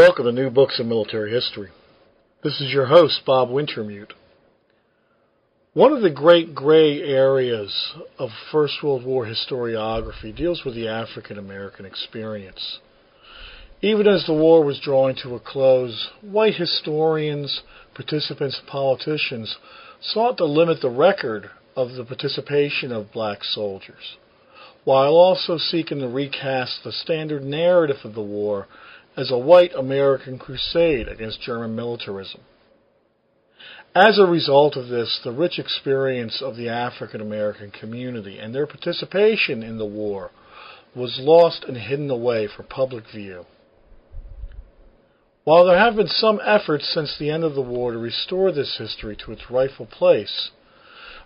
Welcome to New Books in Military History. This is your host, Bob Wintermute. One of the great gray areas of First World War historiography deals with the African American experience. Even as the war was drawing to a close, white historians, participants, and politicians sought to limit the record of the participation of black soldiers, while also seeking to recast the standard narrative of the war as a white American crusade against German militarism. As a result of this, the rich experience of the African American community and their participation in the war was lost and hidden away from public view. While there have been some efforts since the end of the war to restore this history to its rightful place,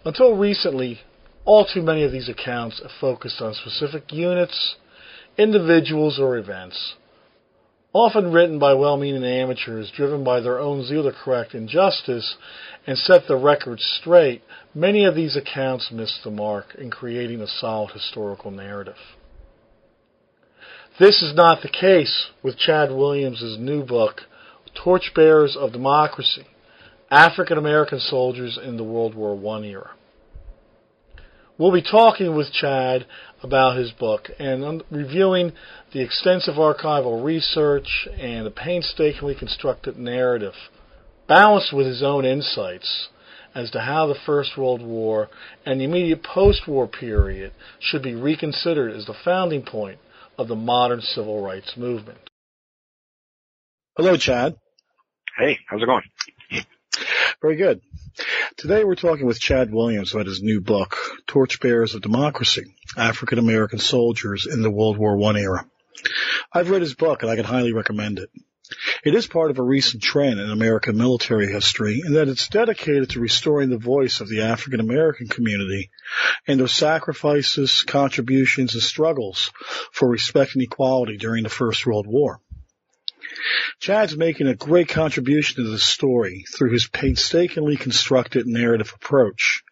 until recently, all too many of these accounts have focused on specific units, individuals, or events, often written by well-meaning amateurs driven by their own zeal to correct injustice and set the record straight, many of these accounts miss the mark in creating a solid historical narrative. This is not the case with Chad Williams' new book, Torchbearers of Democracy, African American Soldiers in the World War I Era. We'll be talking with Chad about his book and reviewing the extensive archival research and the painstakingly constructed narrative, balanced with his own insights as to how the First World War and the immediate post-war period should be reconsidered as the founding point of the modern civil rights movement. Hello, Chad. Hey, how's it going? Very good. Today we're talking with Chad Williams about his new book, Torchbearers of Democracy, African American Soldiers in the World War I Era. I've read his book and I can highly recommend it. It is part of a recent trend in American military history in that it's dedicated to restoring the voice of the African American community and their sacrifices, contributions, and struggles for respect and equality during the First World War. Chad's making a great contribution to the story through his painstakingly constructed narrative approach.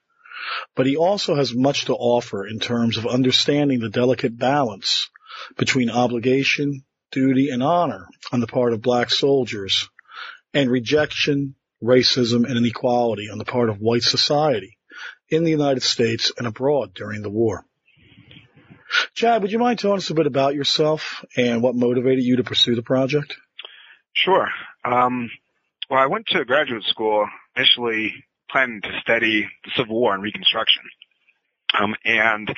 But he also has much to offer in terms of understanding the delicate balance between obligation, duty, and honor on the part of black soldiers and rejection, racism, and inequality on the part of white society in the United States and abroad during the war. Chad, would you mind telling us a bit about yourself and what motivated you to pursue the project? Sure. Um, well, I went to graduate school initially planning to study the Civil War and Reconstruction. Um, and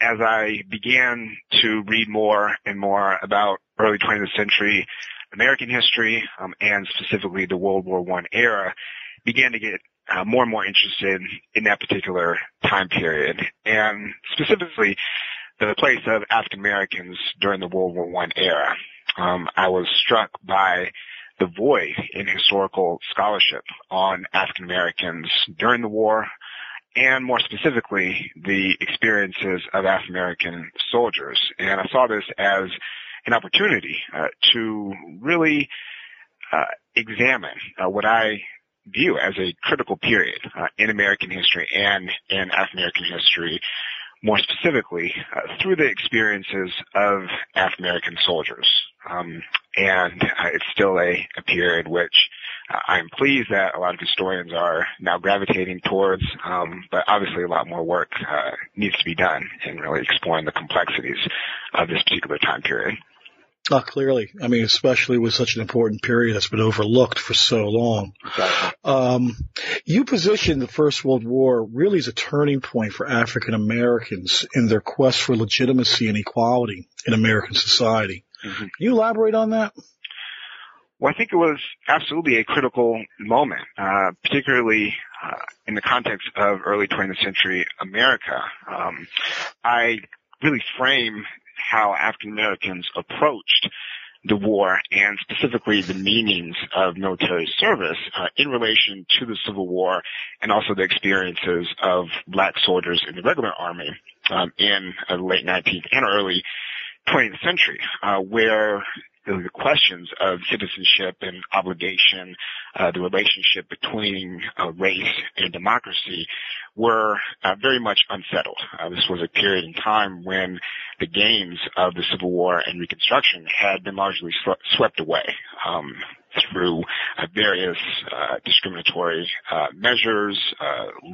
as I began to read more and more about early 20th century American history, um, and specifically the World War I era, began to get uh, more and more interested in that particular time period, and specifically the place of African Americans during the World War I era um, I was struck by the void in historical scholarship on African Americans during the war, and more specifically, the experiences of African American soldiers. And I saw this as an opportunity uh, to really uh, examine uh, what I view as a critical period uh, in American history and in African American history more specifically uh, through the experiences of African American soldiers. Um, and uh, it's still a, a period which uh, I'm pleased that a lot of historians are now gravitating towards, um, but obviously a lot more work uh, needs to be done in really exploring the complexities of this particular time period. Oh, clearly. I mean, especially with such an important period that's been overlooked for so long. Exactly. Um, you position the First World War really as a turning point for African Americans in their quest for legitimacy and equality in American society. Mm-hmm. Can you elaborate on that? Well, I think it was absolutely a critical moment, uh, particularly uh, in the context of early 20th century America, um, I really frame how African Americans approached the war and specifically the meanings of military service uh, in relation to the Civil War and also the experiences of black soldiers in the regular army um, in the late 19th and early 20th century, uh, where the questions of citizenship and obligation, uh, the relationship between uh, race and democracy were uh, very much unsettled. Uh, this was a period in time when the gains of the Civil War and Reconstruction had been largely sw- swept away um, through uh, various uh, discriminatory measures,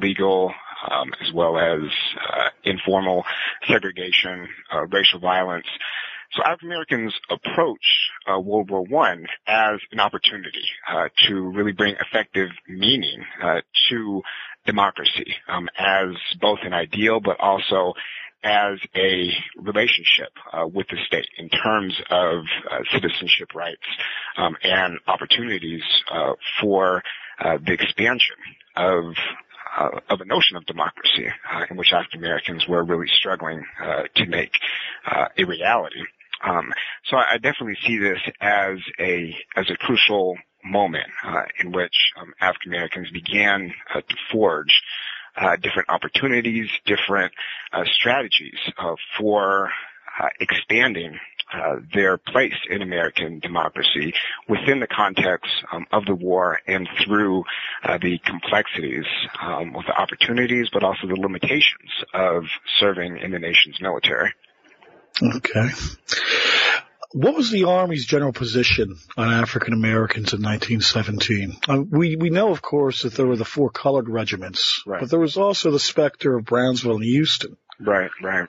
legal um, as well as informal segregation, racial violence. So African Americans approach uh, World War One as an opportunity uh, to really bring effective meaning uh, to democracy um, as both an ideal, but also as a relationship uh, with the state in terms of uh, citizenship rights um, and opportunities uh, for the expansion of uh, of a notion of democracy uh, in which African Americans were really struggling uh, to make a reality. Um, so I definitely see this as a as a crucial moment uh, in which um, African Americans began uh, to forge uh, different opportunities, different uh, strategies uh, for uh, expanding their place in American democracy within the context um, of the war and through the complexities um, with the opportunities, but also the limitations of serving in the nation's military. Okay. What was the Army's general position on African Americans in 1917? Uh, we, we know, of course, that there were the four colored regiments, right. but there was also the specter of Brownsville and Houston. Right, right.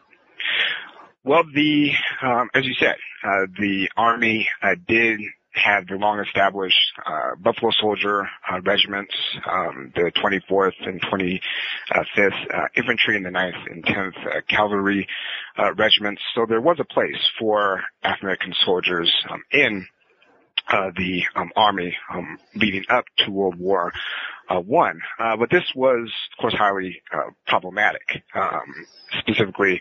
Well, the, um, as you said, uh, the Army uh, did had the long established uh, Buffalo Soldier uh, regiments, um, the 24th and 25th uh, Infantry and the 9th and 10th uh, Cavalry uh, regiments. So there was a place for African American soldiers um, in uh, the um, army um, leading up to World War One. but this was, of course, highly problematic, um, specifically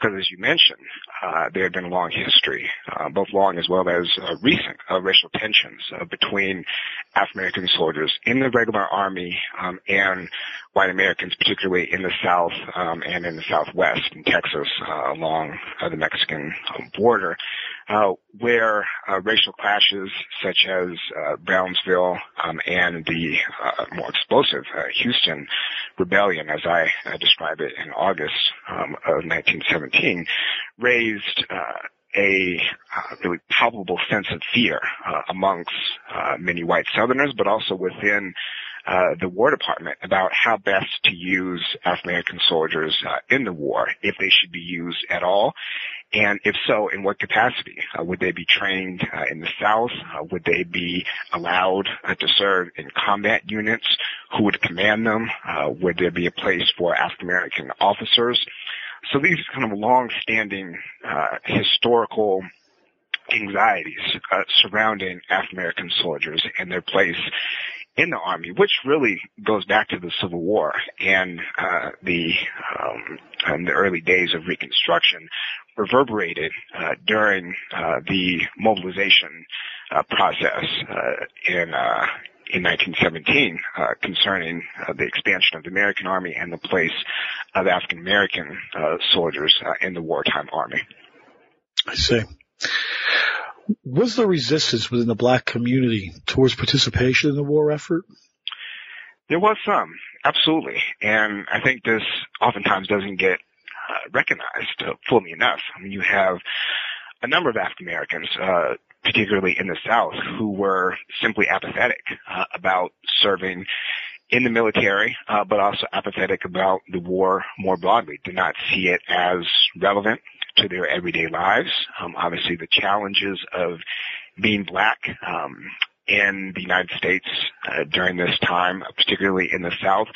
because as you mentioned, uh, there had been a long history, uh, both long as well as uh, recent, of racial tensions uh, between African American soldiers in the regular army um, and white Americans, particularly in the South um, and in the Southwest, in Texas, uh, along uh, the Mexican um, border, where racial clashes such as Brownsville um, and the more explosive Houston rebellion, as I describe it in August um, of 1917, raised uh, a uh, really palpable sense of fear uh, amongst uh, many white Southerners, but also within uh, the War Department about how best to use African American soldiers uh, in the war, if they should be used at all, and if so, in what capacity? Uh, would they be trained in the South? would they be allowed to serve in combat units? Who would command them? would there be a place for African American officers? So these kind of long-standing uh, historical anxieties uh, surrounding African American soldiers and their place in the army, which really goes back to the Civil War and uh, the um, and the early days of Reconstruction, reverberated uh, during uh, the mobilization uh, process uh, in in 1917 uh, concerning uh, the expansion of the American Army and the place of African American uh, soldiers uh, in the wartime army. I see. Was there resistance within the black community towards participation in the war effort? There was some, absolutely. And I think this oftentimes doesn't get uh, recognized fully enough. I mean, you have a number of African Americans, uh, particularly in the South, who were simply apathetic uh, about serving in the military, uh, but also apathetic about the war more broadly, did not see it as relevant to their everyday lives. Um, obviously, the challenges of being black um, in the United States uh, during this time, particularly in the South,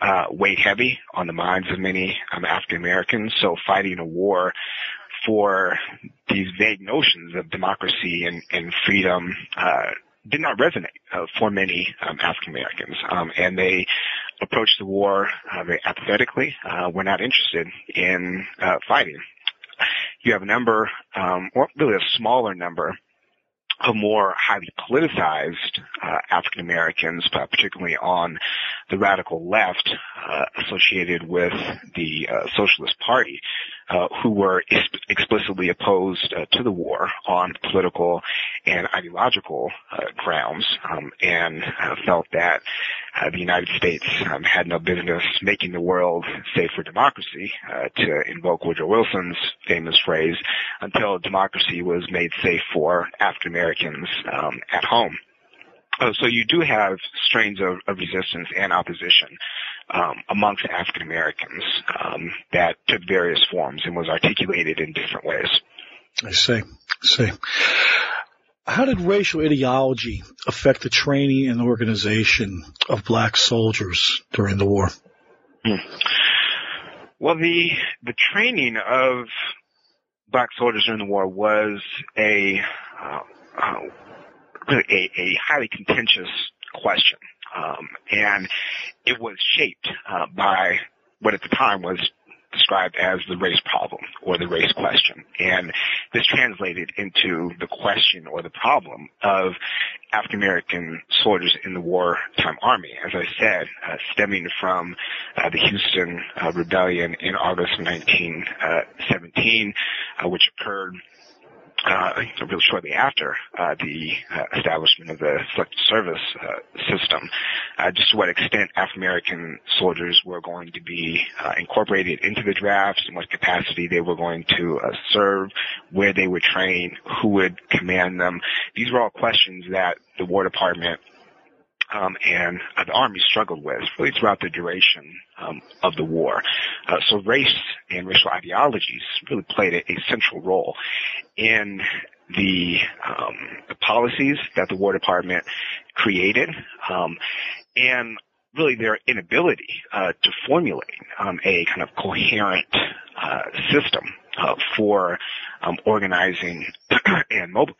uh, weighed heavy on the minds of many um, African Americans. So fighting a war for these vague notions of democracy and, and freedom uh, did not resonate uh, for many um, African Americans, um, and they approached the war uh, very apathetically, uh, were not interested in uh, fighting. You have a number, um, or really a smaller number of more highly politicized uh, African Americans, particularly on the radical left uh, associated with the uh, Socialist Party, uh, who were ex- explicitly opposed uh, to the war on political and ideological uh, grounds, um, and felt that the United States um, had no business making the world safe for democracy, to invoke Woodrow Wilson's famous phrase, until democracy was made safe for African Americans um, at home. Uh, so you do have strains of, of resistance and opposition um, amongst African Americans um, that took various forms and was articulated in different ways. I see. I see. How did racial ideology affect the training and organization of black soldiers during the war? Hmm. Well, the the training of black soldiers during the war was a uh, uh, a, a highly contentious question. Um, and it was shaped uh, by what at the time was described as the race problem or the race question. And this translated into the question or the problem of African American soldiers in the wartime army, as I said, uh, stemming from uh, the Houston uh, Rebellion in August of 1917, uh, which occurred uh, really shortly after uh, the uh, establishment of the selective service uh, system, uh, just to what extent African American soldiers were going to be uh, incorporated into the drafts, in what capacity they were going to serve, where they would train, who would command them. These were all questions that the War Department um, and uh, the Army struggled with really throughout the duration um, of the war. Uh, so race and racial ideologies really played a, a central role in the, um, the, policies that the War Department created, um, and really their inability uh, to formulate um, a kind of coherent uh, system uh, for um, organizing and mobile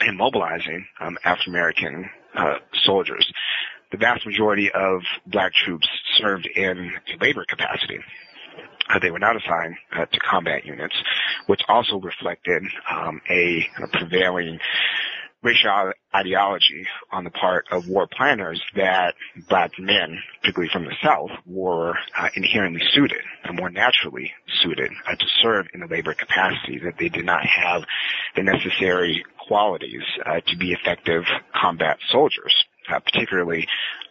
and mobilizing um, African American uh, soldiers. The vast majority of black troops served in labor capacity. Uh, they were not assigned uh, to combat units, which also reflected um, a, a prevailing racial ideology on the part of war planners that black men, particularly from the South, were uh, inherently suited, and more naturally suited uh, to serve in the labor capacity, that they did not have the necessary qualities uh, to be effective combat soldiers. Uh, particularly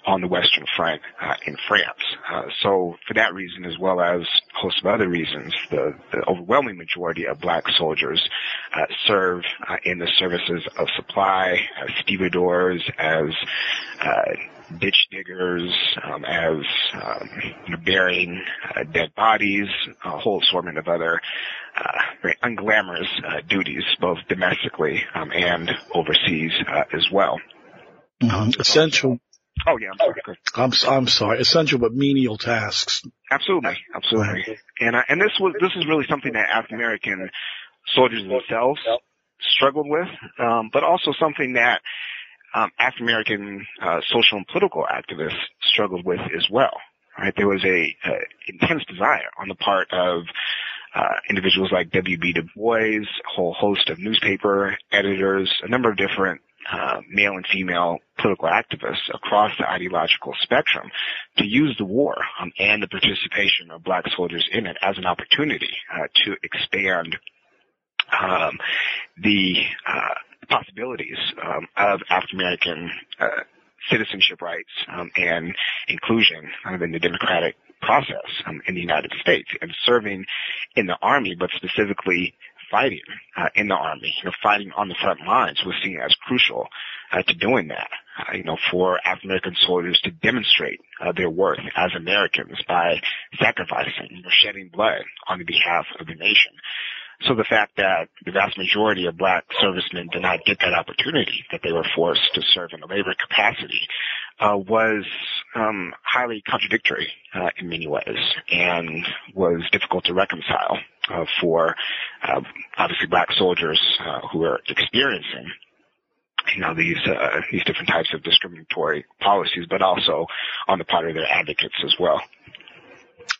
on the Western Front uh, in France. Uh, so for that reason, as well as a host of other reasons, the, the overwhelming majority of black soldiers uh, serve uh, in the services of supply as stevedores, as ditch diggers, um, as um, burying dead bodies, a whole assortment of other uh, very unglamorous uh, duties, both domestically um, and overseas uh, as well. Mm-hmm. Essential. Oh yeah, I'm sorry. I'm I'm sorry. Essential but menial tasks. Absolutely, absolutely. And uh, and this was this is really something that African American soldiers themselves struggled with, um, but also something that um, African American uh, social and political activists struggled with as well. Right, there was a, a intense desire on the part of uh, individuals like W.B. Du Bois, a whole host of newspaper editors, a number of different uh, male and female political activists across the ideological spectrum to use the war um, and the participation of black soldiers in it as an opportunity uh, to expand um, the uh, possibilities um, of African American uh, citizenship rights um, and inclusion of in the democratic process um, in the United States and serving in the army, but specifically fighting uh, in the army, you know, fighting on the front lines was seen as crucial uh, to doing that. Uh, you know, for African American soldiers to demonstrate uh, their worth as Americans by sacrificing, you know, shedding blood on behalf of the nation. So the fact that the vast majority of black servicemen did not get that opportunity, that they were forced to serve in a labor capacity, uh, was um, highly contradictory uh, in many ways and was difficult to reconcile uh, for uh, obviously black soldiers uh, who are experiencing you know these uh, these different types of discriminatory policies, but also on the part of their advocates as well.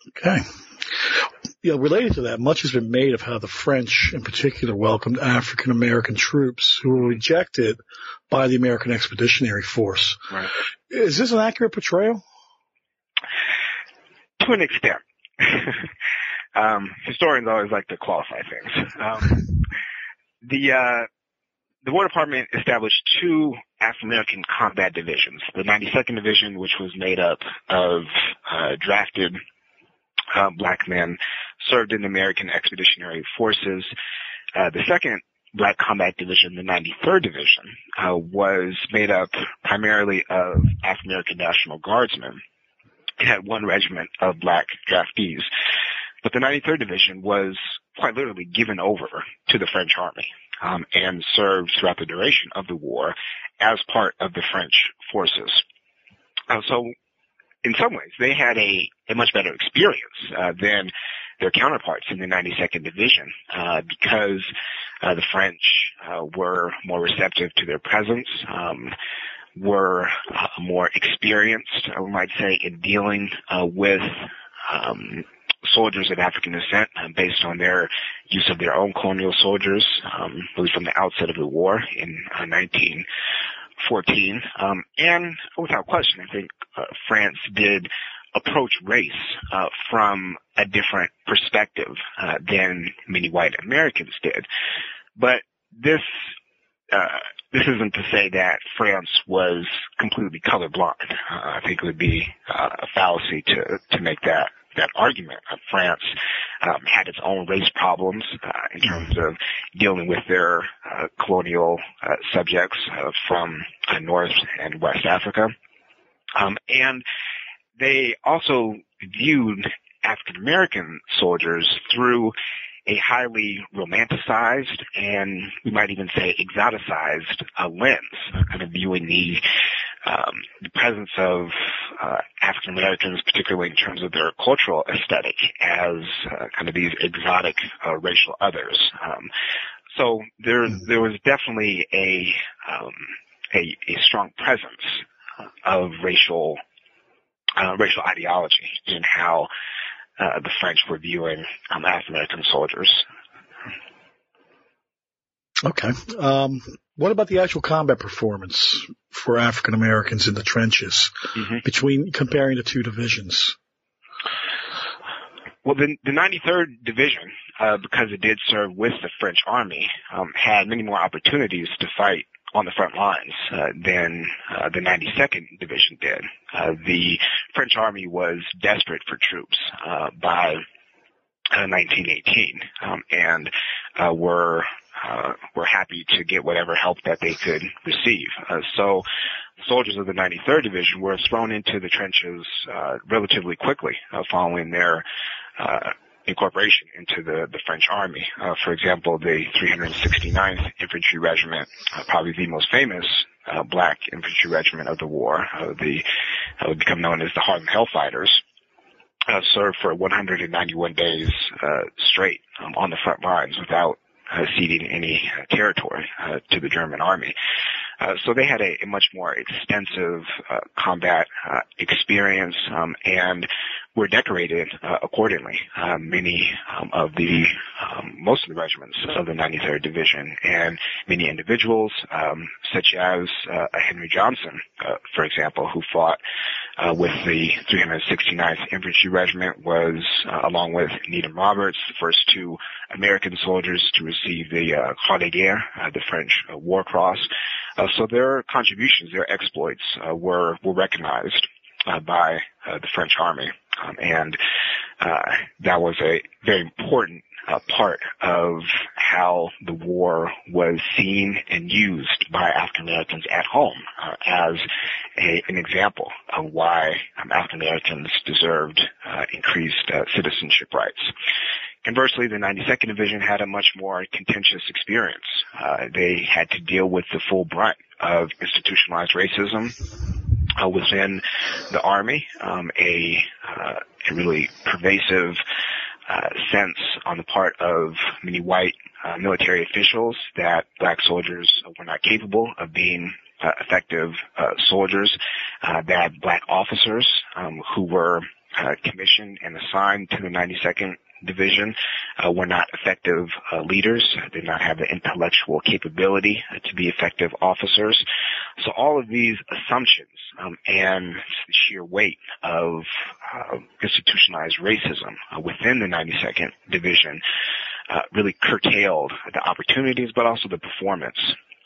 Okay. Yeah, related to that, much has been made of how the French, in particular, welcomed African American troops who were rejected by the American Expeditionary Force. Right. Is this an accurate portrayal? To an extent. um, historians always like to qualify things. Um, the uh, the War Department established two African American combat divisions. The 92nd Division, which was made up of uh, drafted uh, black men, served in the American Expeditionary Forces. Uh, the second Black Combat Division, the 93rd Division, uh, was made up primarily of African American National Guardsmen. It had one regiment of black draftees. But the 93rd Division was quite literally given over to the French army um, and served throughout the duration of the war as part of the French forces. Uh, so in some ways, they had a, a much better experience uh, than their counterparts in the 92nd Division uh, because uh, the French uh, were more receptive to their presence, um, were uh, more experienced, I might say, in dealing with um, soldiers of African descent uh, based on their use of their own colonial soldiers, um, really from the outset of the war in uh, 1914. Um, and without question, I think uh, France did approach race uh, from a different perspective uh, than many white Americans did. But this uh, this isn't to say that France was completely colorblind. I think it would be a fallacy to to make that that argument. Uh, France um, had its own race problems uh, in terms of dealing with their uh, colonial uh, subjects uh, from North and West Africa, um, and they also viewed African American soldiers through a highly romanticized and we might even say exoticized uh, lens, kind of viewing the um, the presence of uh, African Americans, particularly in terms of their cultural aesthetic, as uh, kind of these exotic uh, racial others. Um, so there there was definitely a um, a, a strong presence of racial uh, racial ideology in how uh, the French were viewing um, African American soldiers. Okay. Um, what about the actual combat performance for African Americans in the trenches Mm-hmm. between comparing the two divisions? Well, the, the 93rd Division, uh, because it did serve with the French Army, um, had many more opportunities to fight on the front lines uh, than uh, the 92nd Division did. Uh, the French Army was desperate for troops uh, by uh, 1918, um, and uh, were uh, were happy to get whatever help that they could receive. Uh, so, soldiers of the 93rd Division were thrown into the trenches uh, relatively quickly uh, following their uh, incorporation into the, the French army. Uh, for example, the 369th Infantry Regiment, uh, probably the most famous uh, black infantry regiment of the war, uh, the uh, would become known as the Harlem Hellfighters, uh, served for 191 days uh, straight um, on the front lines without uh, ceding any uh, territory uh, to the German army. Uh, so they had a, a much more extensive uh, combat uh, experience um, and were decorated uh, accordingly. Uh, many um, of the, um, most of the regiments of the 93rd Division and many individuals, um, such as uh, Henry Johnson, uh, for example, who fought uh, with the 369th Infantry Regiment, was along with Needham Roberts, the first two American soldiers to receive the Croix de Guerre, the French War Cross. So their contributions, their exploits, were were recognized uh, by uh, the French army, um, and uh, that was a very important uh, part of how the war was seen and used by African Americans at home uh, as a, an example of why um, African Americans deserved uh, increased citizenship rights. Conversely, the 92nd Division had a much more contentious experience. They had to deal with the full brunt of institutionalized racism uh, within the Army, um, a, uh, a really pervasive uh, sense on the part of many white uh, military officials that black soldiers were not capable of being uh, effective uh, soldiers, uh, that black officers um, who were uh, commissioned and assigned to the 92nd division uh, were not effective uh, leaders, did not have the intellectual capability uh, to be effective officers. So all of these assumptions um, and the sheer weight of uh, institutionalized racism uh, within the 92nd division uh, really curtailed the opportunities, but also the performance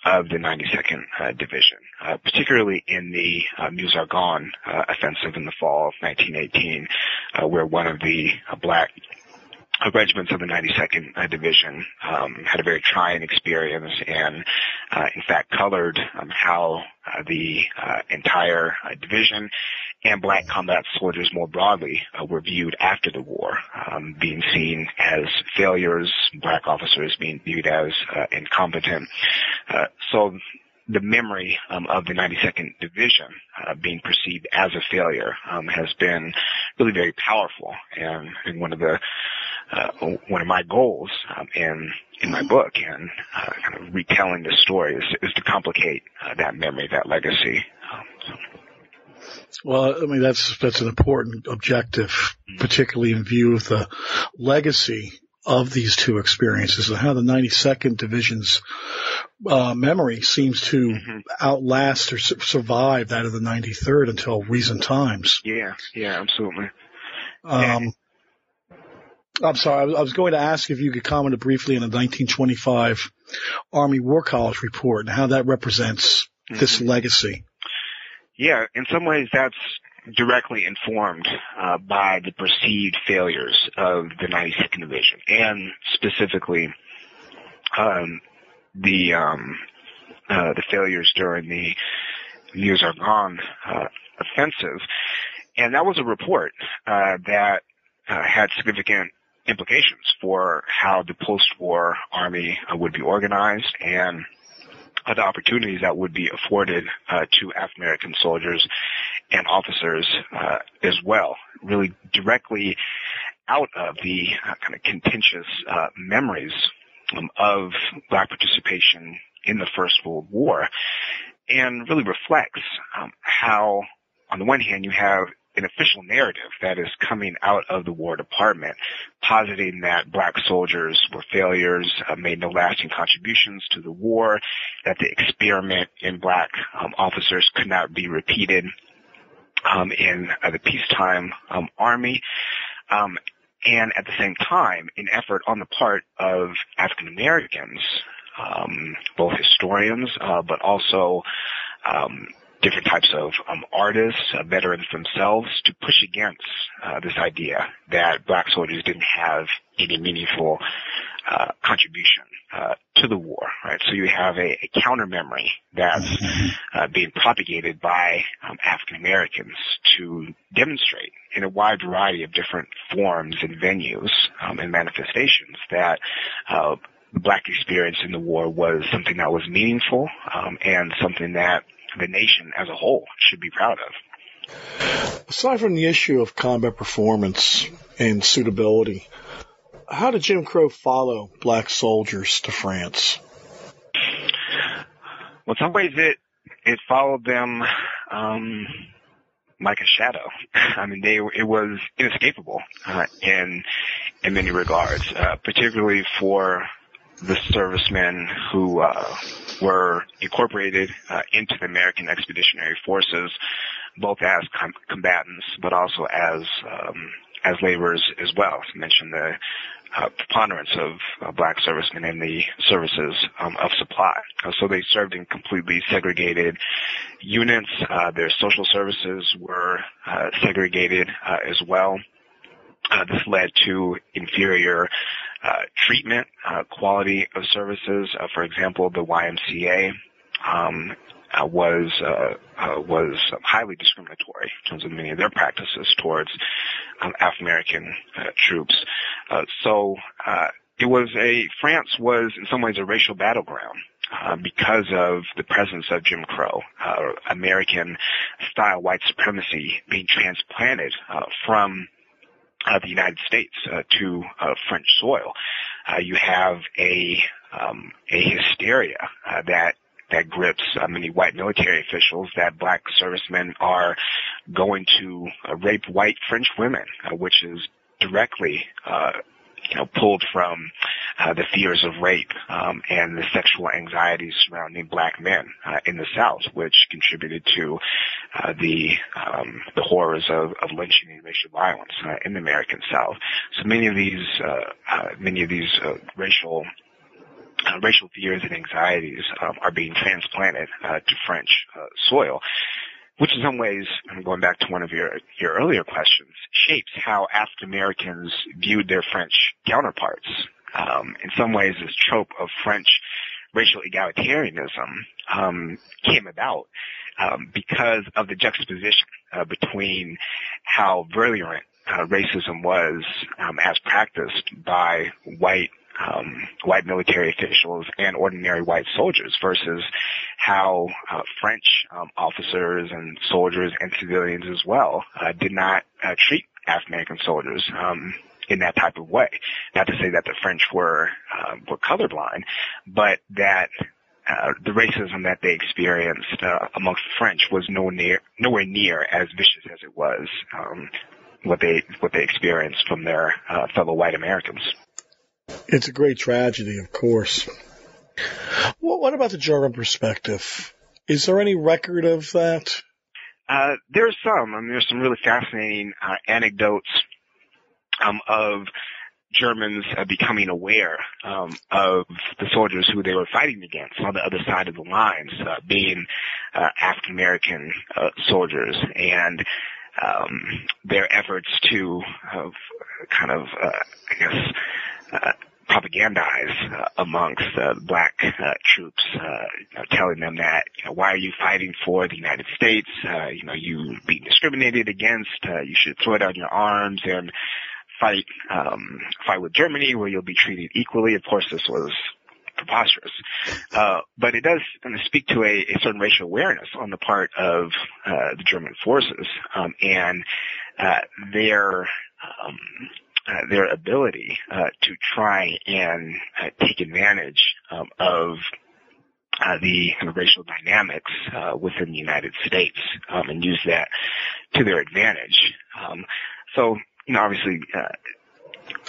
of the 92nd uh, Division, uh, particularly in the uh, Meuse-Argonne offensive in the fall of 1918, where one of the black uh, regiments of the 92nd uh, Division um, had a very trying experience and, uh, in fact, colored um, how uh, the uh, entire uh, division and black combat soldiers more broadly were viewed after the war, um, being seen as failures, black officers being viewed as incompetent. So the memory um, of the 92nd Division uh, being perceived as a failure um, has been really very powerful, and, and one of the uh, one of my goals um, in in my book and uh, kind of retelling the story is, is to complicate uh, that memory, that legacy. Um, so. Well, I mean that's that's an important objective, mm-hmm. particularly in view of the legacy of these two experiences and how the 92nd Division's uh, memory seems to mm-hmm. outlast or su- survive that of the 93rd until recent times. Yeah, yeah, absolutely. Um, I'm sorry, I was going to ask if you could comment briefly on the 1925 Army War College report and how that represents mm-hmm. this legacy. Yeah, in some ways that's directly informed uh, by the perceived failures of the 92nd Division, and specifically um, the um, uh, the failures during the Meuse-Argonne uh, offensive, and that was a report uh, that uh, had significant implications for how the post-war army uh, would be organized and the opportunities that would be afforded uh, to African American soldiers and officers uh, as well, really directly out of the kind of contentious uh, memories um, of black participation in the First World War, and really reflects um, how, on the one hand, you have an official narrative that is coming out of the War Department, positing that black soldiers were failures, uh, made no lasting contributions to the war, that the experiment in black um, officers could not be repeated um, in uh, the peacetime um, army. And at the same time, an effort on the part of African Americans, um, both historians, uh, but also um, different types of um, artists, uh, veterans themselves, to push against uh, this idea that black soldiers didn't have any meaningful uh, contribution uh, to the war. Right, so you have a, a counter memory that's mm-hmm. uh, being propagated by um, African Americans to demonstrate in a wide variety of different forms and venues um, and manifestations that uh, the black experience in the war was something that was meaningful um, and something that the nation as a whole should be proud of. Aside from the issue of combat performance and suitability, how did Jim Crow follow black soldiers to France? Well, in some ways it it followed them um, like a shadow. I mean, they it was inescapable uh, in in many regards, uh, particularly for the servicemen who uh, were incorporated uh, into the American Expeditionary Forces, both as com- combatants but also as um, as laborers as well. I mentioned the uh, preponderance of uh, black servicemen in the services um, of supply. Uh, so they served in completely segregated units. Uh, their social services were uh, segregated uh, as well. this led to inferior uh, treatment, uh, quality of services. Uh, for example, the YMCA um, uh, was uh, uh, was highly discriminatory in terms of many of their practices towards um, African American uh troops. Uh so uh it was a France was in some ways a racial battleground. Uh, because of the presence of Jim Crow, uh, American style white supremacy being transplanted uh, from uh, the United States uh, to uh, French soil. Uh, you have a um, a hysteria that that grips uh, many white military officials that black servicemen are going to uh, rape white French women, uh, which is directly uh, you know, pulled from uh, the fears of rape um, and the sexual anxieties surrounding black men uh, in the South, which contributed to uh, the um, the horrors of, of lynching and racial violence uh, in the American South. So many of these uh, uh, many of these racial uh, racial fears and anxieties um, are being transplanted uh, to French uh, soil which in some ways, I'm going back to one of your, your earlier questions, shapes how African Americans viewed their French counterparts. Um, in some ways, this trope of French racial egalitarianism um, came about um, because of the juxtaposition uh, between how virulent uh, racism was um, as practiced by white um, white military officials and ordinary white soldiers versus how uh, French um, officers and soldiers and civilians as well uh, did not uh, treat African American soldiers um, in that type of way. Not to say that the French were uh, were colorblind, but that uh, the racism that they experienced uh, amongst the French was nowhere near nowhere near as vicious as it was um, what they what they experienced from their uh, fellow white Americans. It's a great tragedy, of course. Well, what about the German perspective? Is there any record of that? Uh, there's some. I mean, there's some really fascinating uh, anecdotes um, of Germans uh, becoming aware um, of the soldiers who they were fighting against on the other side of the lines, uh, being uh, African American uh, soldiers, and um, their efforts to kind of, I guess, propagandize uh, amongst uh, black uh, troops, you know, telling them that, you know, why are you fighting for the United States? You know, you being discriminated against. You should throw down your arms and fight, um, fight with Germany, where you'll be treated equally. Of course, this was preposterous. Uh, but it does kind of speak to a, a, certain racial awareness on the part of uh, the German forces um, and uh, their um, uh, their ability uh, to try and uh, take advantage um, of uh, the kind of racial dynamics uh, within the United States um, and use that to their advantage. Um, so, you know, obviously,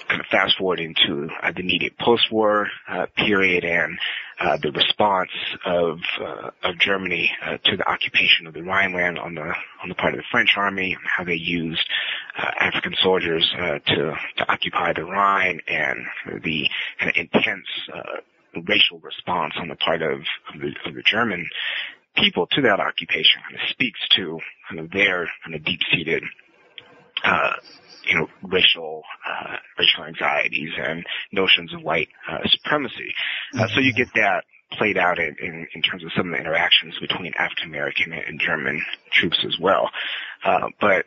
kind of fast forwarding to uh, the immediate post-war uh, period and uh, the response of uh, of Germany uh, to the occupation of the Rhineland on the on the part of the French army, how they used uh, African soldiers to to occupy the Rhine, and the kind of intense racial response on the part of, of the, of the German people to that occupation kind of speaks to kind of their kind of deep-seated uh, you know, racial, uh, racial anxieties and notions of white uh, supremacy. Uh, so you get that played out in, in, in, terms of some of the interactions between African American and German troops as well. Uh, but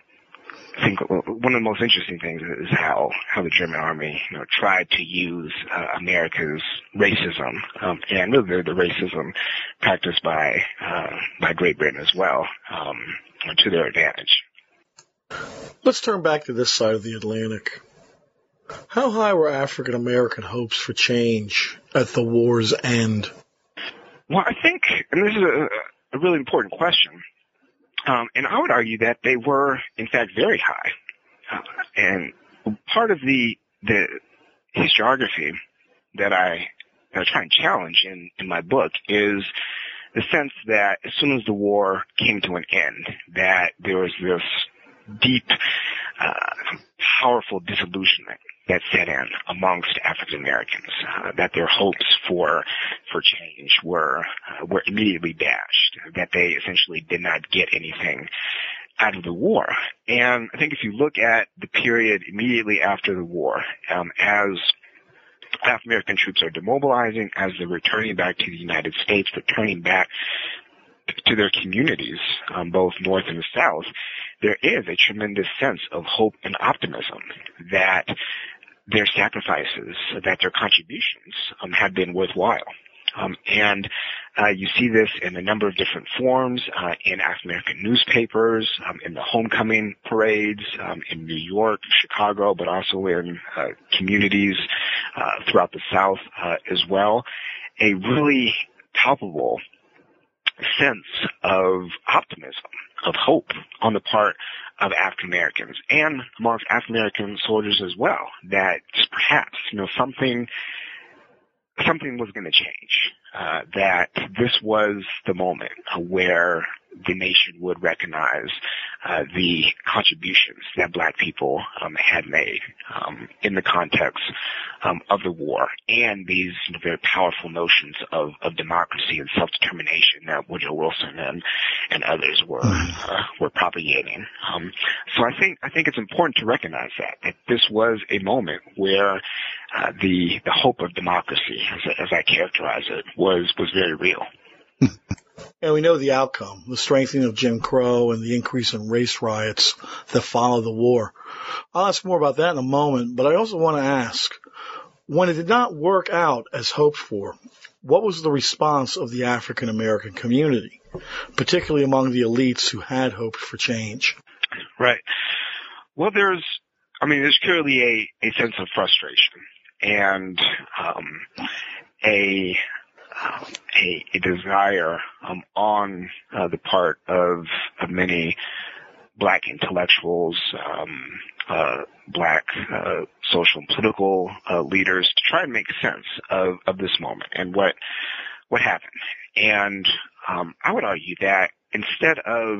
I think one of the most interesting things is how how the German army you know tried to use uh, America's racism um, and really the, the racism practiced by uh, by Great Britain as well um, to their advantage. Let's turn back to this side of the Atlantic. How high were African American hopes for change at the war's end? Well, I think, and this is a, a really important question, um, and I would argue that they were, in fact, very high. Uh, and part of the the historiography that I, that I try and challenge in, in my book is the sense that as soon as the war came to an end, that there was this deep, uh, powerful disillusionment that set in amongst African Americans, uh, that their hopes for for change were uh, were immediately dashed, that they essentially did not get anything out of the war. And I think if you look at the period immediately after the war, um, as African American troops are demobilizing, as they're returning back to the United States, returning back to their communities, um, both north and south, there is a tremendous sense of hope and optimism that their sacrifices, that their contributions um, have been worthwhile. Um, and Uh, you see this in a number of different forms uh, in African American newspapers, um, in the homecoming parades um, in New York, Chicago, but also in uh, communities uh, throughout the South uh, as well. A really palpable sense of optimism, of hope on the part of African Americans and amongst African American soldiers as well that perhaps, you know, something something was going to change. Uh, that this was the moment where the nation would recognize uh, the contributions that black people um, had made um, in the context um, of the war and these you know, very powerful notions of, of democracy and self-determination that Woodrow Wilson and, and others were mm. uh, were propagating. Um, so I think I think it's important to recognize that that this was a moment where uh, the the hope of democracy, as, as I characterize it, was was very real. And we know the outcome, the strengthening of Jim Crow and the increase in race riots that follow the war. I'll ask more about that in a moment, but I also want to ask, when it did not work out as hoped for, what was the response of the African American community, particularly among the elites who had hoped for change? Right. Well, there's, I mean, there's clearly a, a sense of frustration and um, a um, a, a, desire um, on uh, the part of, of many black intellectuals, um, uh, black uh, social and political uh, leaders to try and make sense of, of this moment and what what happened. And um, I would argue that instead of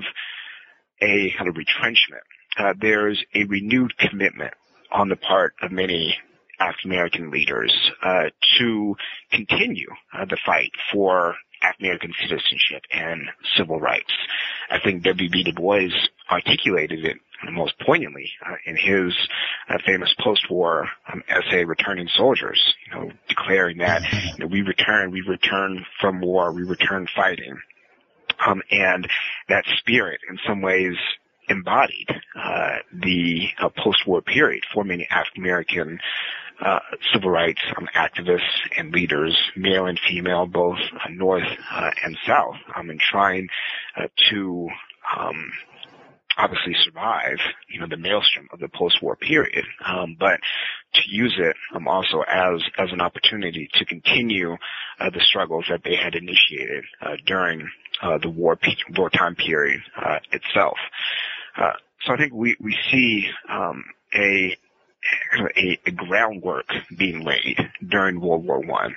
a kind of retrenchment, uh, there's a renewed commitment on the part of many African American leaders uh, to continue uh, the fight for African American citizenship and civil rights. I think W.B. Du Bois articulated it most poignantly uh, in his uh, famous post-war um, essay, "Returning Soldiers," you know, declaring that you know, we return, we return from war, we return fighting, um, and that spirit, in some ways, embodied uh, the uh, post-war period for many African American uh, civil rights um, activists and leaders, male and female, both uh, north uh, and south, um, in trying uh, to um, obviously survive, you know, the maelstrom of the post-war period, um, but to use it um, also as as an opportunity to continue uh, the struggles that they had initiated uh, during uh, the war wartime period uh, itself. Uh, so I think we we see um, a a, a, groundwork being laid during World War One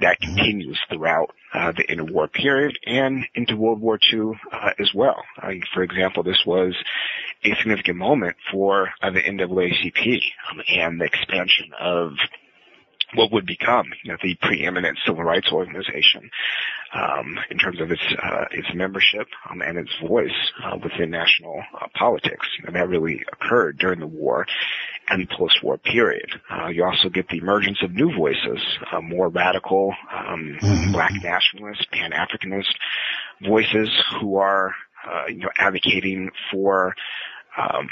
that mm-hmm. continues throughout uh, the interwar period and into World War II uh, as well. Uh, for example, this was a significant moment for uh, the NAACP um, and the expansion of what would become you know, the preeminent civil rights organization um, in terms of its uh, its membership um, and its voice uh, within national uh, politics. You know, that really occurred during the war and post-war period. Uh, you also get the emergence of new voices, uh, more radical um, mm-hmm. black nationalist, pan-Africanist voices who are uh, you know advocating for um,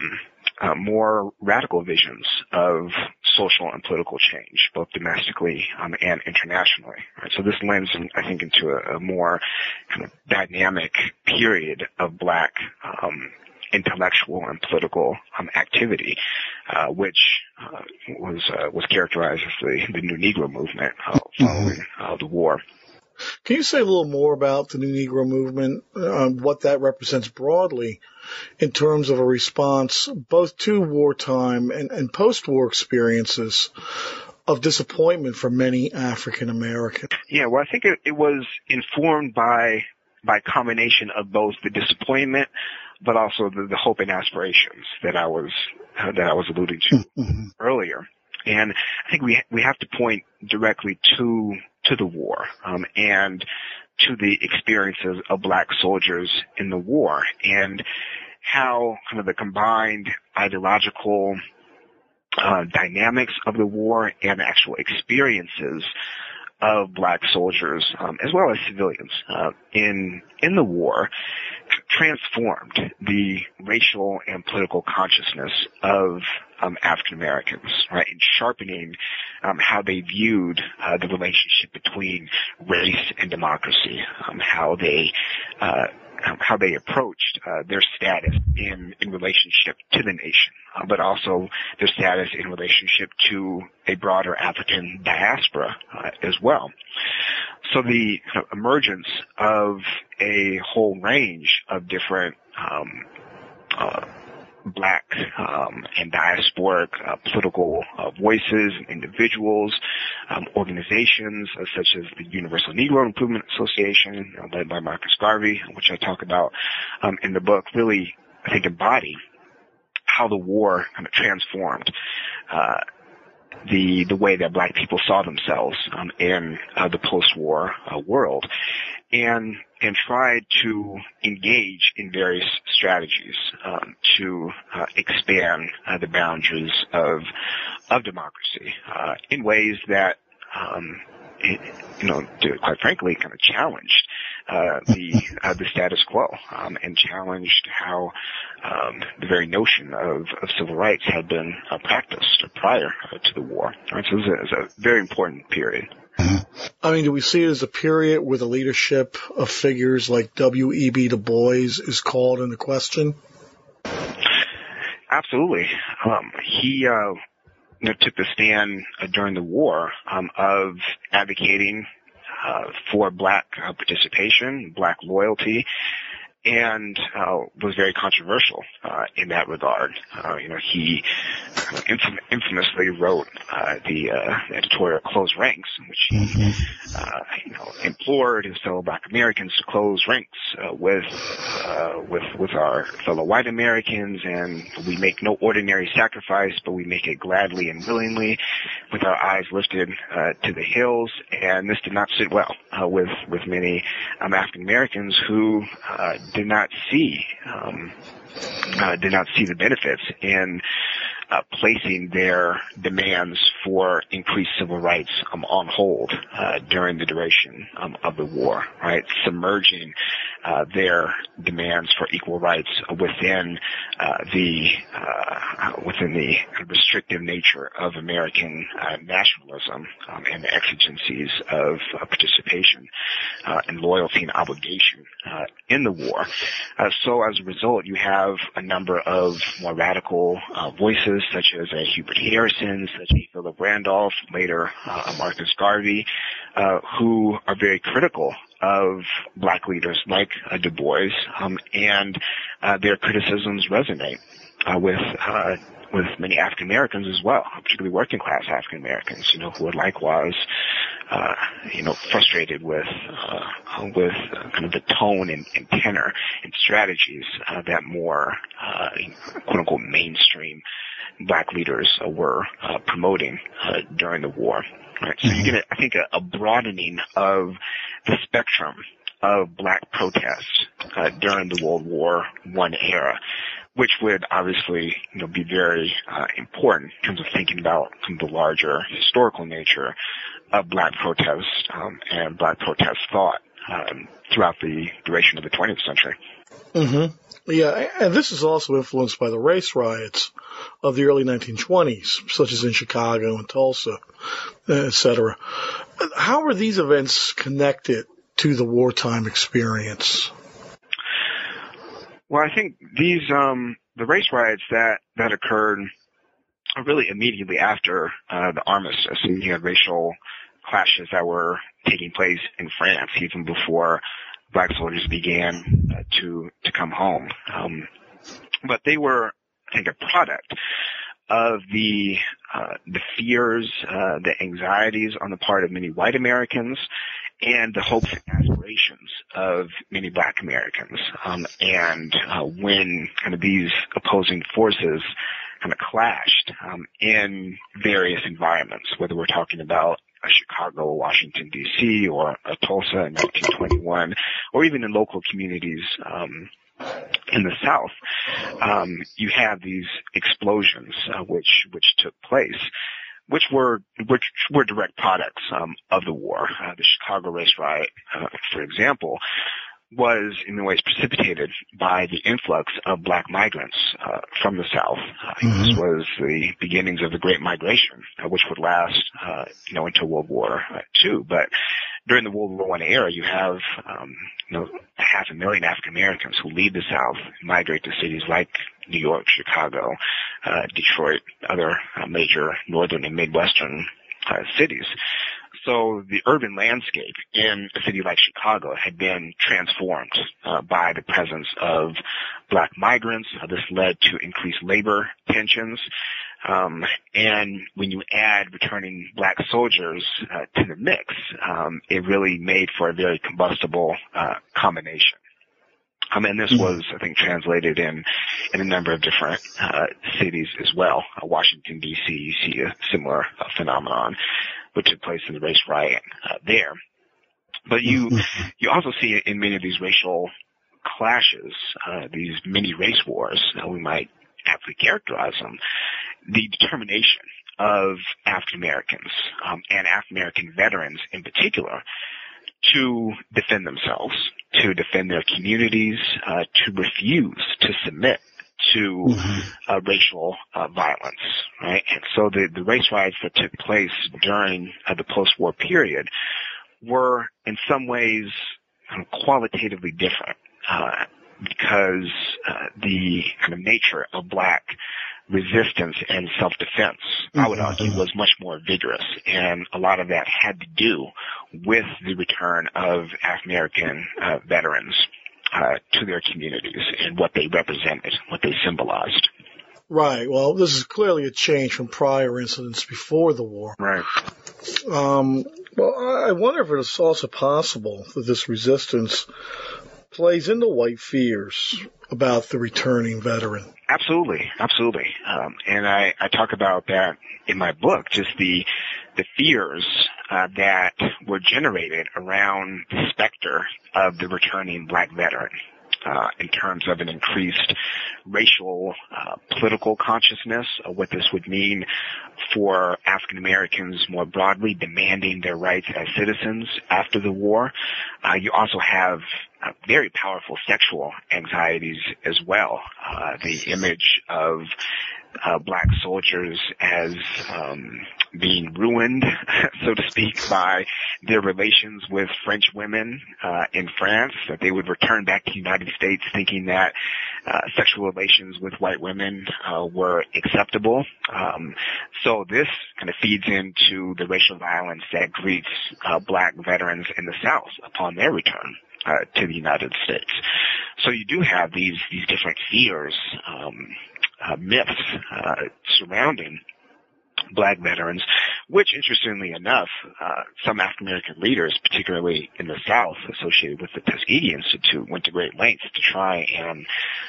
uh, more radical visions of social and political change, both domestically um, and internationally. Right? So this lends, I think, into a, a, more kind of dynamic period of black um, intellectual and political um, activity, uh, which uh, was uh, was characterized as the, the New Negro movement uh, following uh, the war. Can you say a little more about the New Negro movement, uh, what that represents broadly in terms of a response both to wartime and, and post-war experiences of disappointment for many African Americans? Yeah, well, I think it, it was informed by by combination of both the disappointment, but also the, the hope and aspirations that I was uh, that I was alluding to mm-hmm. earlier. And I think we we have to point directly to to the war um, and to the experiences of black soldiers in the war and how kind of the combined ideological uh, dynamics of the war and actual experiences of black soldiers um, as well as civilians uh, in in the war transformed the racial and political consciousness of um, African Americans, right, and sharpening um, how they viewed uh, the relationship between race and democracy, um, how they uh, how they approached uh, their status in in relationship to the nation, uh, but also their status in relationship to a broader African diaspora uh, as well. So the emergence of a whole range of different um, uh, black um, and diasporic uh, political uh, voices, individuals, um, organizations uh, such as the Universal Negro Improvement Association, uh, led by Marcus Garvey, which I talk about um, in the book, really I think embody how the war kind of transformed uh, the the way that black people saw themselves um, in uh, the post-war uh, world, and and tried to engage in various strategies um, to uh, expand uh, the boundaries of of democracy uh, in ways that um, it, you know, to, quite frankly, kind of challenged uh, the the status quo um, and challenged how um, the very notion of, of civil rights had been uh, practiced prior uh, to the war. Right? So it was, a, a very important period. I mean, do we see it as a period where the leadership of figures like W.E.B. Du Bois is called into question? Absolutely. Um, he uh, you know, took the stand uh, during the war um, of advocating uh, for black uh, participation, black loyalty, and uh, was very controversial uh, in that regard. Uh, you know, he infam- infamously wrote uh, the uh, editorial "Close Ranks," in which he, mm-hmm. uh, you know, implored his fellow Black Americans to close ranks uh, with uh, with with our fellow white Americans, and we make no ordinary sacrifice, but we make it gladly and willingly, with our eyes lifted uh, to the hills. And this did not sit well uh, with with many um, African Americans who uh, did not see um, uh, did not see the benefits. In uh, placing their demands for increased civil rights um, on hold uh, during the duration um, of the war, right? Submerging uh, their demands for equal rights within uh, the uh, within the restrictive nature of American uh, nationalism um, and the exigencies of participation and loyalty and obligation in the war. so as a result, you have a number of more radical voices such as uh, Hubert Harrison, such as Philip Randolph, later uh, Marcus Garvey, uh, who are very critical of black leaders like uh, Du Bois, um, and uh, their criticisms resonate uh, with with many African Americans as well, particularly working class African Americans, you know, who are likewise, uh, you know, frustrated with, uh, with kind of the tone and, and tenor and strategies uh, that more, quote unquote mainstream black leaders uh, were uh, promoting uh, during the war. Right? So mm-hmm. you get, I think, a, a, broadening of the spectrum of black protests uh, during the World War One era, which would obviously, you know, be very uh, important in terms of thinking about the larger historical nature of black protest um, and black protest thought um, throughout the duration of the 20th century. Mm-hmm. Yeah, and this is also influenced by the race riots of the early 1920s, such as in Chicago and Tulsa, etc. How are these events connected to the wartime experience? Well, I think these um, the race riots that that occurred really immediately after uh, the armistice, and you had racial clashes that were taking place in France even before black soldiers began uh, to come home. Um, but they were, I think, a product of the uh, the fears, uh, the anxieties on the part of many white Americans, and the hopes and aspirations of many Black Americans. Um, and uh, when kind of these opposing forces kind of clashed um, in various environments, whether we're talking about a Chicago, Washington D.C., or a Tulsa in 1921, or even in local communities um, in the South, um, you have these explosions uh, which which took place, which were which were direct products um, of the war. Uh, the Chicago race riot, uh, for example, was in many ways precipitated by the influx of black migrants uh, from the South. Uh, mm-hmm. This was the beginnings of the Great Migration, uh, which would last, uh, you know, until World War II. But during the World War I era, you have, um, you know, half a million African Americans who leave the South, migrate to cities like New York, Chicago, uh, Detroit, other uh, major northern and midwestern cities. So the urban landscape in a city like Chicago had been transformed uh, by the presence of black migrants. Uh, this led to increased labor tensions. Um, and when you add returning black soldiers uh, to the mix, um, it really made for a very combustible uh, combination. Um, and this mm-hmm. was, I think, translated in in a number of different uh, cities as well. Uh, Washington D.C. You see a similar uh, phenomenon what took place in the race riot uh, there. But you mm-hmm. you also see it in many of these racial clashes, uh, these mini race wars, we might aptly characterize them, the determination of African Americans um, and African American veterans in particular to defend themselves, to defend their communities, uh, to refuse to submit to mm-hmm. uh, racial uh, violence, right? And so the, the race riots that took place during uh, the post-war period were in some ways um, qualitatively different uh, because uh, the kind of nature of black resistance and self-defense, mm-hmm. I would mm-hmm. argue, was much more vigorous. And a lot of that had to do with the return of African American uh, veterans uh, to their communities and what they represented, what they symbolized. Right. Well, this is clearly a change from prior incidents before the war. Right. Um, well, I wonder if it's also possible that this resistance plays into white fears about the returning veteran. Absolutely, absolutely. Um, and I, I talk about that in my book, just the the fears uh, that were generated around the specter of the returning black veteran. Uh, in terms of an increased racial uh, political consciousness of what this would mean for African Americans more broadly demanding their rights as citizens after the war. Uh, you also have uh, very powerful sexual anxieties as well. Uh, the image of uh, black soldiers as um, being ruined, so to speak, by their relations with French women uh, in France. That they would return back to the United States thinking that uh, sexual relations with white women uh, were acceptable. Um, so this kind of feeds into the racial violence that greets uh, black veterans in the South upon their return. Uh, to the United States. So you do have these these different fears um, uh, myths uh, surrounding black veterans, which interestingly enough, uh, some African American leaders, particularly in the South, associated with the Tuskegee Institute, went to great lengths to try and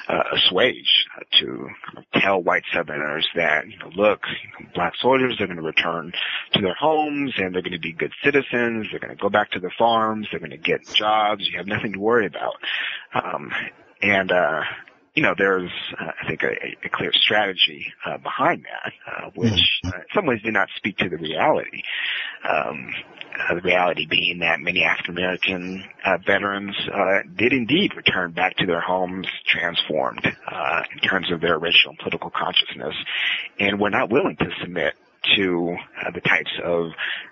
uh, assuage, uh, to tell white Southerners that, you know, look, you know, black soldiers are going to return to their homes and they're going to be good citizens. They're going to go back to their farms. They're going to get jobs. You have nothing to worry about. Um, and uh, you know, there's, uh, I think, a, a clear strategy uh, behind that, uh, which mm-hmm. uh, in some ways did not speak to the reality. Um, uh, the reality being that many African American uh, veterans uh, did indeed return back to their homes transformed uh, in terms of their racial and political consciousness, and were not willing to submit to uh, the types of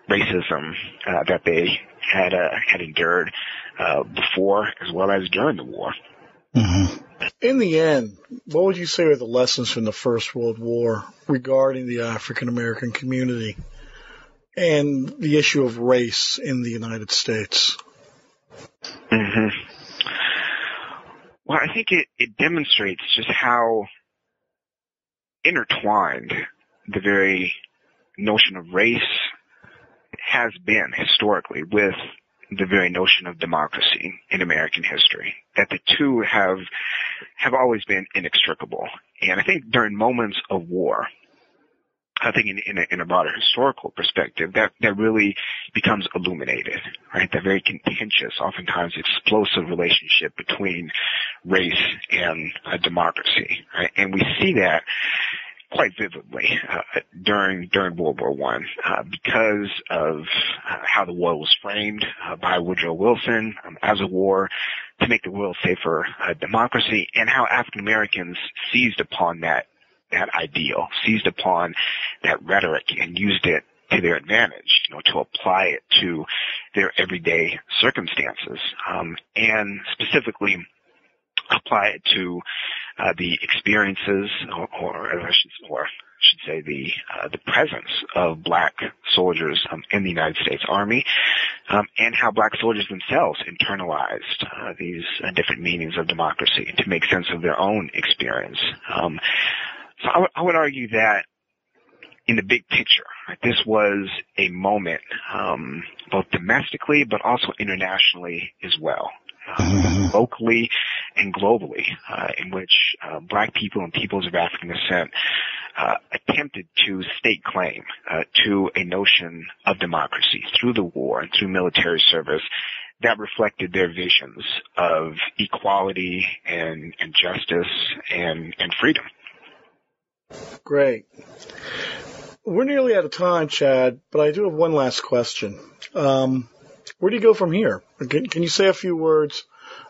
racism uh, that they had uh, had endured uh, before as well as during the war. Mm-hmm. In the end, what would you say are the lessons from the First World War regarding the African American community and the issue of race in the United States? Mm-hmm. Well, I think it, it demonstrates just how intertwined the very notion of race has been historically with the very notion of democracy in American history. That the two have have always been inextricable. And I think during moments of war, I think in, in, a, in a broader historical perspective, that, that really becomes illuminated, right? That very contentious, oftentimes explosive relationship between race and uh, democracy, right? And we see that quite vividly uh, during during World War One uh, because of uh, how the war was framed uh, by Woodrow Wilson um, as a war to make the world safer uh, democracy and how African Americans seized upon that that ideal, seized upon that rhetoric and used it to their advantage, you know, to apply it to their everyday circumstances, um, and specifically apply it to uh, the experiences, or, or, I should, or should say, the uh, the presence of black soldiers um, in the United States Army, um, and how black soldiers themselves internalized uh, these uh, different meanings of democracy to make sense of their own experience. Um, so I, w- I would argue that in the big picture, right, this was a moment, um, both domestically but also internationally as well. Uh, locally and globally, uh, in which uh, black people and peoples of African descent uh, attempted to stake claim uh, to a notion of democracy through the war and through military service that reflected their visions of equality and, and justice and, and freedom. Great. We're nearly out of time, Chad, but I do have one last question. Um, where do you go from here? Can, can, you say a few words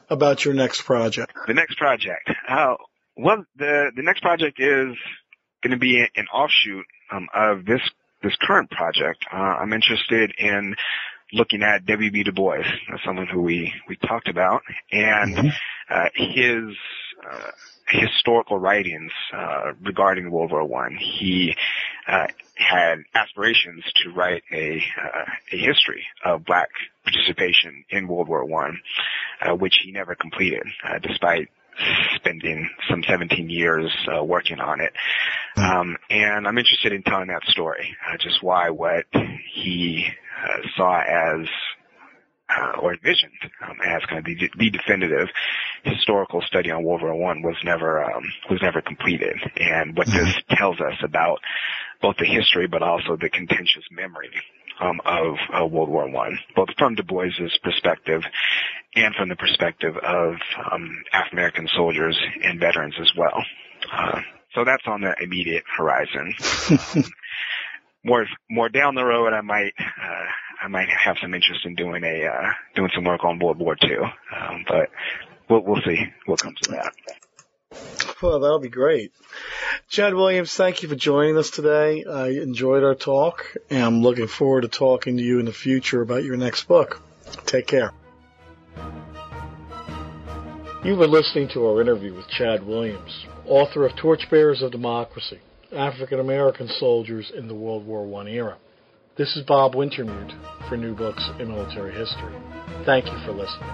about your next project? The next project. Uh, well, the the next project is going to be an offshoot um, of this this current project. Uh, I'm interested in looking at W.B. Du Bois, someone who we we talked about, and mm-hmm. uh, his uh, historical writings uh, regarding World War One. He uh, had aspirations to write a uh, a history of black participation in World War One, uh, which he never completed, uh, despite spending some 17 years uh, working on it. Um, and I'm interested in telling that story, just why what he saw as uh, or envisioned um, as kind of the, the, definitive historical study on World War One was never um, was never completed, and what mm-hmm. this tells us about both the history but also the contentious memory um, of uh, World War One, both from Du Bois's perspective and from the perspective of um, African American soldiers and veterans as well. Uh, so that's on the immediate horizon. more more down the road, I might uh, I might have some interest in doing a uh, doing some work on World War II, um, but we'll we'll see what comes of that. Well, that'll be great. Chad Williams, thank you for joining us today. I enjoyed our talk, and I'm looking forward to talking to you in the future about your next book. Take care. You've been listening to our interview with Chad Williams, author of Torchbearers of Democracy, African American Soldiers in the World War I Era. This is Bob Wintermute for New Books in Military History. Thank you for listening.